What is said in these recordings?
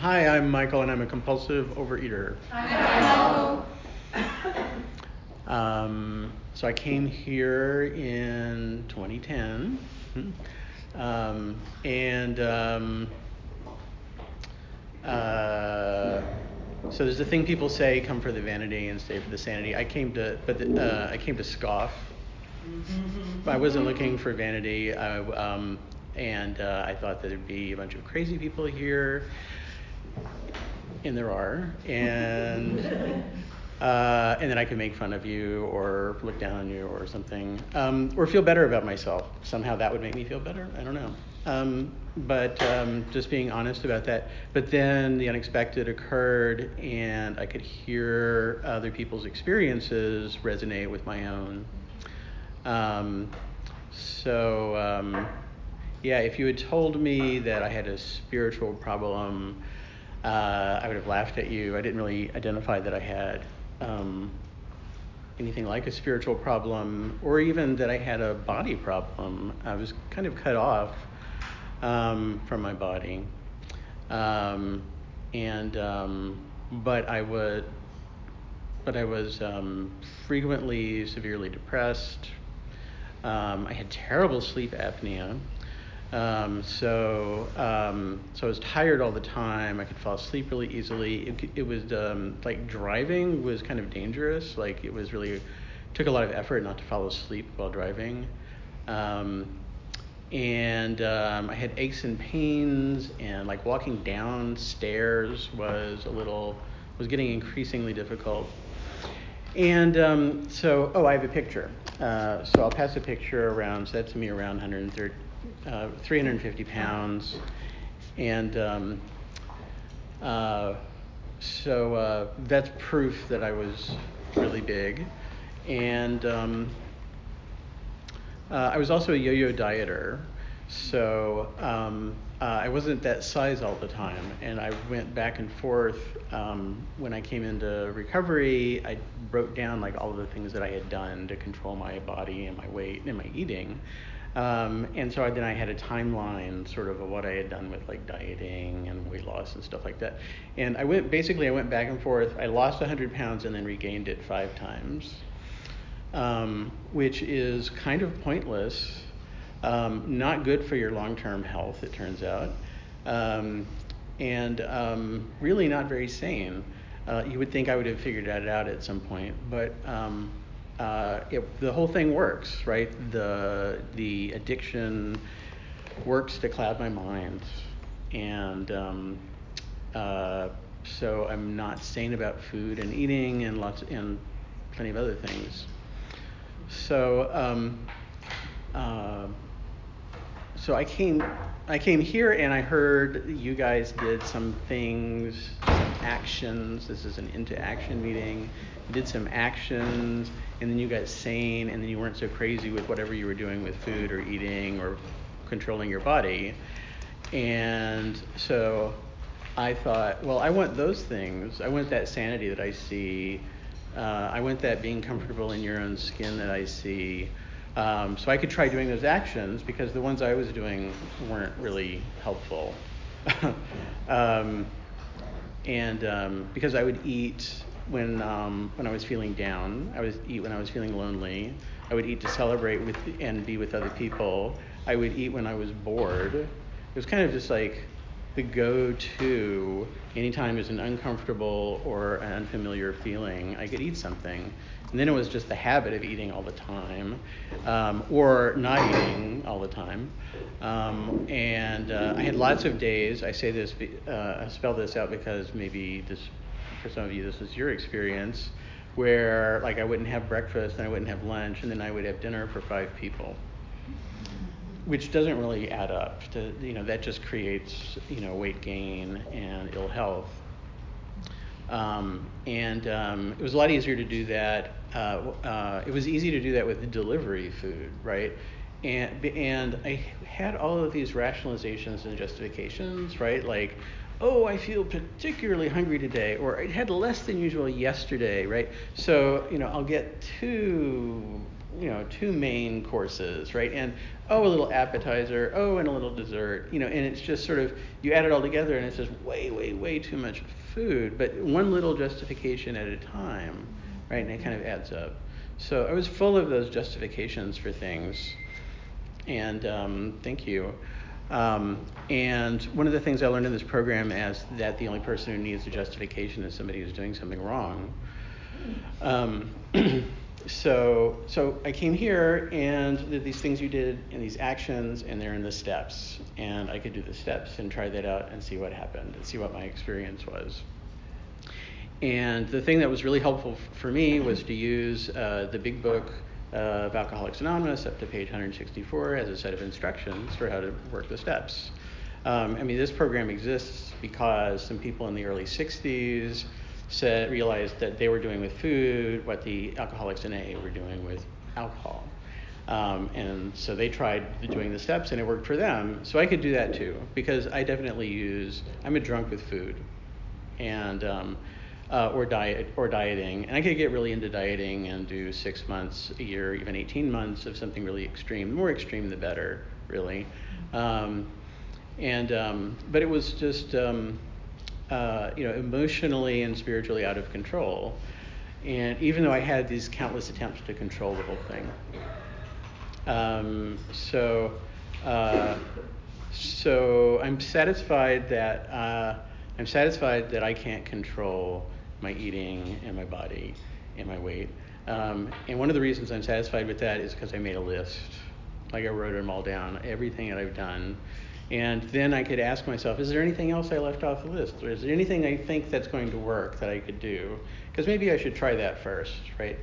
Hi, I'm Michael, and I'm a compulsive overeater. Hi, Um, so I came here in 2010, um, and um, uh, so there's a thing people say: "Come for the vanity and stay for the sanity." I came to, but the, uh, I came to scoff. I wasn't looking for vanity, I, um, and uh, I thought that there'd be a bunch of crazy people here and there are, and uh, and then I could make fun of you or look down on you or something, um, or feel better about myself. Somehow that would make me feel better. I don't know. Um, but um, just being honest about that. But then the unexpected occurred, and I could hear other people's experiences resonate with my own. Um, so um, yeah, if you had told me that I had a spiritual problem uh, I would have laughed at you. I didn't really identify that I had um, anything like a spiritual problem or even that I had a body problem. I was kind of cut off um, from my body. Um, and um, but I would but I was um, frequently severely depressed. Um, I had terrible sleep apnea. Um, so, um, so I was tired all the time. I could fall asleep really easily. It, it was um, like driving was kind of dangerous. Like it was really took a lot of effort not to fall asleep while driving. Um, and um, I had aches and pains, and like walking downstairs was a little was getting increasingly difficult. And um, so, oh, I have a picture. Uh, so I'll pass a picture around. So that's me around 130, uh, 350 pounds. And um, uh, so uh, that's proof that I was really big. And um, uh, I was also a yo yo dieter. So um, uh, I wasn't that size all the time, and I went back and forth. Um, when I came into recovery, I wrote down like all the things that I had done to control my body and my weight and my eating. Um, and so I, then I had a timeline sort of of what I had done with like dieting and weight loss and stuff like that. And I went basically I went back and forth. I lost 100 pounds and then regained it five times, um, which is kind of pointless um, not good for your long term health, it turns out, um, and um, really not very sane. Uh, you would think I would have figured that out at some point, but um, uh, it, the whole thing works, right? The, the addiction works to cloud my mind. And um, uh, so I'm not sane about food and eating and lots and plenty of other things. So um, uh, so I came I came here and I heard you guys did some things, actions. This is an into action meeting. You did some actions and then you got sane and then you weren't so crazy with whatever you were doing with food or eating or controlling your body. And so I thought, well, I want those things. I want that sanity that I see. Uh, I want that being comfortable in your own skin that I see. Um, so I could try doing those actions because the ones I was doing weren't really helpful. um, and um, because I would eat when um, when I was feeling down, I would eat when I was feeling lonely. I would eat to celebrate with and be with other people. I would eat when I was bored. It was kind of just like the go-to anytime there's an uncomfortable or an unfamiliar feeling. I could eat something. And then it was just the habit of eating all the time um, or not eating all the time. Um, and uh, I had lots of days. I say this, uh, I spell this out because maybe this, for some of you, this was your experience, where like I wouldn't have breakfast and I wouldn't have lunch and then I would have dinner for five people which doesn't really add up to you know that just creates you know weight gain and ill health um, and um, it was a lot easier to do that. Uh, uh, it was easy to do that with delivery food, right? And and I had all of these rationalizations and justifications, right? Like, oh, I feel particularly hungry today, or I had less than usual yesterday, right? So you know, I'll get two you know, two main courses, right? And oh, a little appetizer, oh, and a little dessert, you know, and it's just sort of you add it all together, and it's just way, way, way too much food. But one little justification at a time, right? And it kind of adds up. So I was full of those justifications for things, and um, thank you. Um, and one of the things I learned in this program is that the only person who needs a justification is somebody who's doing something wrong. Um, so, so I came here and these things you did and these actions and they're in the steps. And I could do the steps and try that out and see what happened and see what my experience was. And the thing that was really helpful for me was to use uh, the big book uh, of Alcoholics Anonymous up to page 164 as a set of instructions for how to work the steps. Um, I mean, this program exists because some people in the early 60s said, realized that they were doing with food what the alcoholics in AA were doing with alcohol. Um, and so they tried doing the steps and it worked for them. So I could do that too because I definitely use, I'm a drunk with food. And um, uh, or diet or dieting. And I could get really into dieting and do six months, a year, even 18 months of something really extreme. The more extreme, the better, really. Um, and um, but it was just um, uh, you know emotionally and spiritually out of control. And even though I had these countless attempts to control the whole thing, um, so uh, so I'm satisfied that. Uh, I'm satisfied that I can't control my eating and my body and my weight. Um, and one of the reasons I'm satisfied with that is because I made a list. Like I wrote them all down, everything that I've done. And then I could ask myself, is there anything else I left off the list? Or is there anything I think that's going to work that I could do? Because maybe I should try that first, right?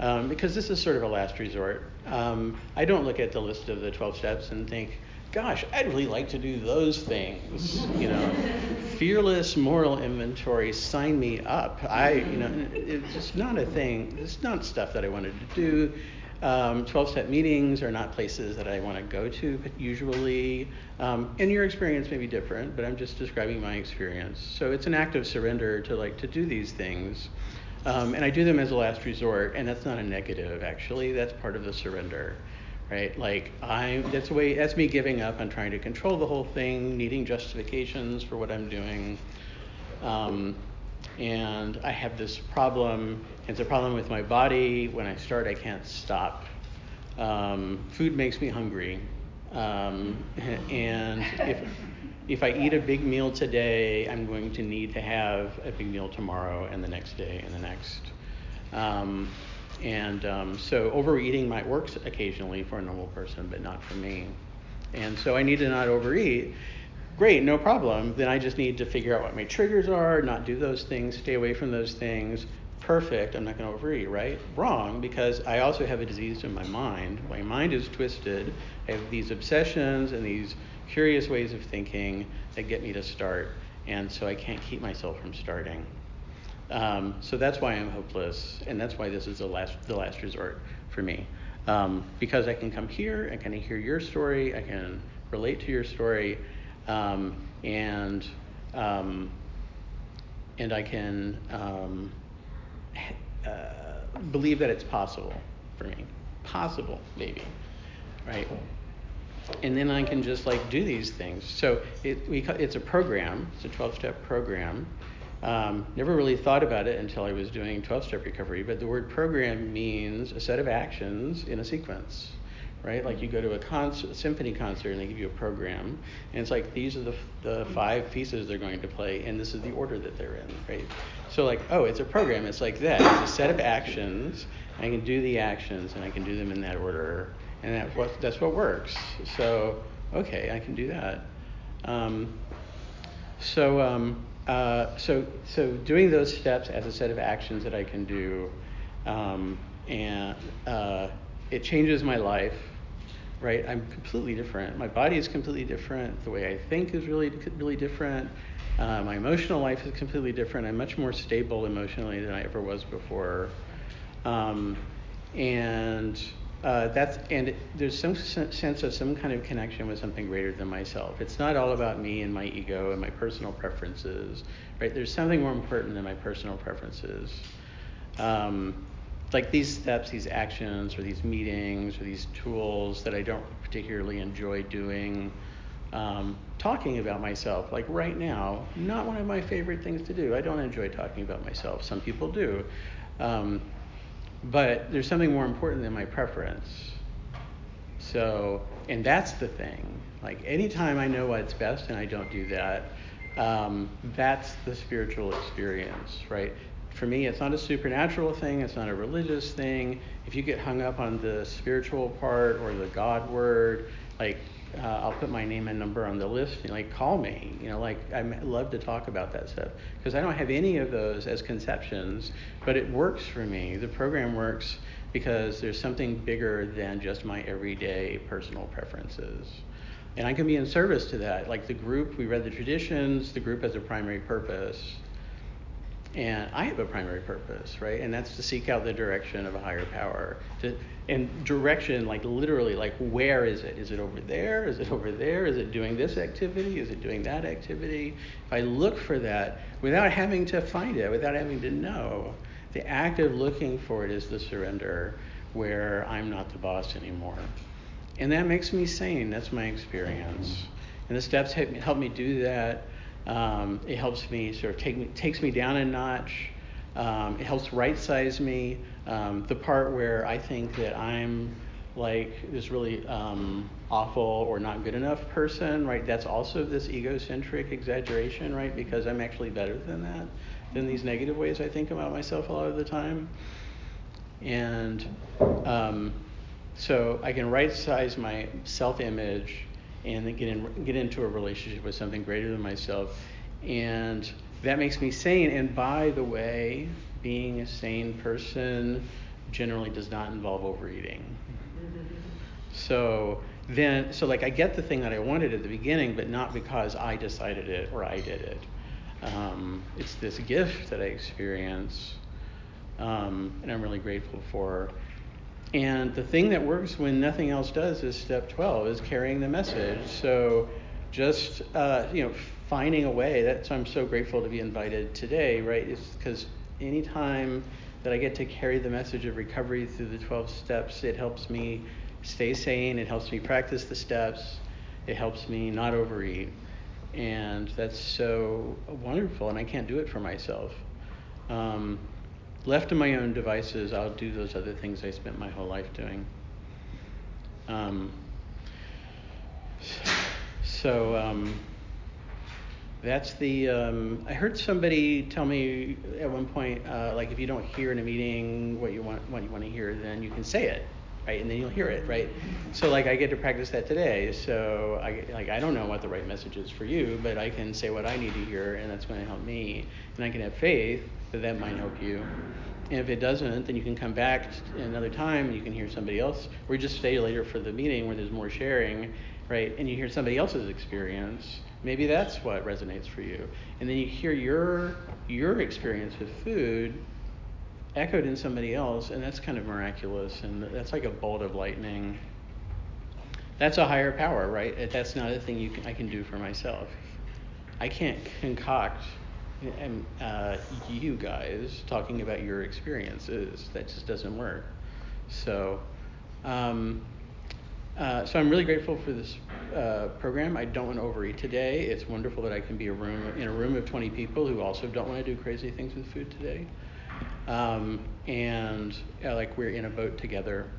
Um, because this is sort of a last resort. Um, I don't look at the list of the 12 steps and think, gosh, I'd really like to do those things, you know. Fearless moral inventory, sign me up. I, you know, it's just not a thing. It's not stuff that I wanted to do. Um, 12 step meetings are not places that I want to go to usually. Um, and your experience may be different, but I'm just describing my experience. So it's an act of surrender to like to do these things. Um, and I do them as a last resort, and that's not a negative, actually. That's part of the surrender right? Like I, that's way, that's me giving up on trying to control the whole thing, needing justifications for what I'm doing. Um, and I have this problem. It's a problem with my body. When I start, I can't stop. Um, food makes me hungry. Um, and if, if I eat a big meal today, I'm going to need to have a big meal tomorrow and the next day and the next. Um, and um, so overeating might work occasionally for a normal person, but not for me. And so I need to not overeat. Great, no problem. Then I just need to figure out what my triggers are, not do those things, stay away from those things. Perfect, I'm not going to overeat, right? Wrong, because I also have a disease in my mind. My mind is twisted. I have these obsessions and these curious ways of thinking that get me to start. And so I can't keep myself from starting. Um, so that's why I'm hopeless, and that's why this is the last the last resort for me. Um, because I can come here, I can hear your story, I can relate to your story, um, and um, and I can um, uh, believe that it's possible for me, possible maybe, right? And then I can just like do these things. So it, we, it's a program. It's a 12-step program um, never really thought about it until I was doing 12 step recovery, but the word program means a set of actions in a sequence, right? Like you go to a, concert, symphony concert and they give you a program, and it's like these are the, the five pieces they're going to play, and this is the order that they're in, right? So, like, oh, it's a program, it's like that. It's a set of actions, I can do the actions, and I can do them in that order, and that's what, that's what works. So, okay, I can do that. Um, so, um, uh, so, so doing those steps as a set of actions that I can do, um, and uh, it changes my life, right? I'm completely different. My body is completely different. The way I think is really, really different. Uh, my emotional life is completely different. I'm much more stable emotionally than I ever was before. Um, and uh, that's and there's some sense of some kind of connection with something greater than myself. It's not all about me and my ego and my personal preferences, right? There's something more important than my personal preferences. Um, like these steps, these actions, or these meetings, or these tools that I don't particularly enjoy doing. Um, talking about myself, like right now, not one of my favorite things to do. I don't enjoy talking about myself. Some people do. Um, but there's something more important than my preference. So, and that's the thing. Like anytime I know what's best and I don't do that, um, that's the spiritual experience, right? For me, it's not a supernatural thing, it's not a religious thing. If you get hung up on the spiritual part or the God word, like uh, I'll put my name and number on the list. Know, like call me. You know, like I love to talk about that stuff because I don't have any of those as conceptions, but it works for me. The program works because there's something bigger than just my everyday personal preferences. And I can be in service to that. Like the group, we read the traditions, the group has a primary purpose. And I have a primary purpose, right? And that's to seek out the direction of a higher power. To, and direction, like literally, like where is it? Is it over there? Is it over there? Is it doing this activity? Is it doing that activity? If I look for that without having to find it, without having to know, the act of looking for it is the surrender where I'm not the boss anymore. And that makes me sane. That's my experience. And the steps help me help me do that. Um, it helps me sort of take me, takes me down a notch. Um, it helps right size me. Um, the part where I think that I'm like this really um, awful or not good enough person, right? That's also this egocentric exaggeration, right? Because I'm actually better than that, than these negative ways I think about myself a lot of the time. And um, so I can right size my self image and then get in, get into a relationship with something greater than myself. And that makes me sane. And by the way, being a sane person generally does not involve overeating. So then, so like I get the thing that I wanted at the beginning, but not because I decided it or I did it. Um, it's this gift that I experience, um, and I'm really grateful for. And the thing that works when nothing else does is step 12 is carrying the message. So just uh, you know finding a way. That's I'm so grateful to be invited today, right? Is because anytime that I get to carry the message of recovery through the 12 steps, it helps me stay sane. It helps me practice the steps. It helps me not overeat. And that's so wonderful, and I can't do it for myself. Um, left to my own devices, I'll do those other things I spent my whole life doing. Um, so um, that's the. Um, I heard somebody tell me at one point, uh, like if you don't hear in a meeting what you want, what you want to hear, then you can say it, right? And then you'll hear it, right? So like I get to practice that today. So I like I don't know what the right message is for you, but I can say what I need to hear, and that's going to help me, and I can have faith that that might help you. And if it doesn't, then you can come back another time and you can hear somebody else, or just stay later for the meeting where there's more sharing, right? And you hear somebody else's experience. Maybe that's what resonates for you. And then you hear your your experience with food echoed in somebody else, and that's kind of miraculous. And that's like a bolt of lightning. That's a higher power, right? That's not a thing you can, I can do for myself. I can't concoct and uh, you guys talking about your experiences. That just doesn't work. So, um, uh, so I'm really grateful for this uh, program. I don't want to overeat today. It's wonderful that I can be a room in a room of 20 people who also don't want to do crazy things with food today. Um, and uh, like we're in a boat together,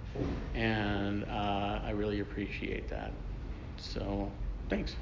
and uh, I really appreciate that. So, thanks.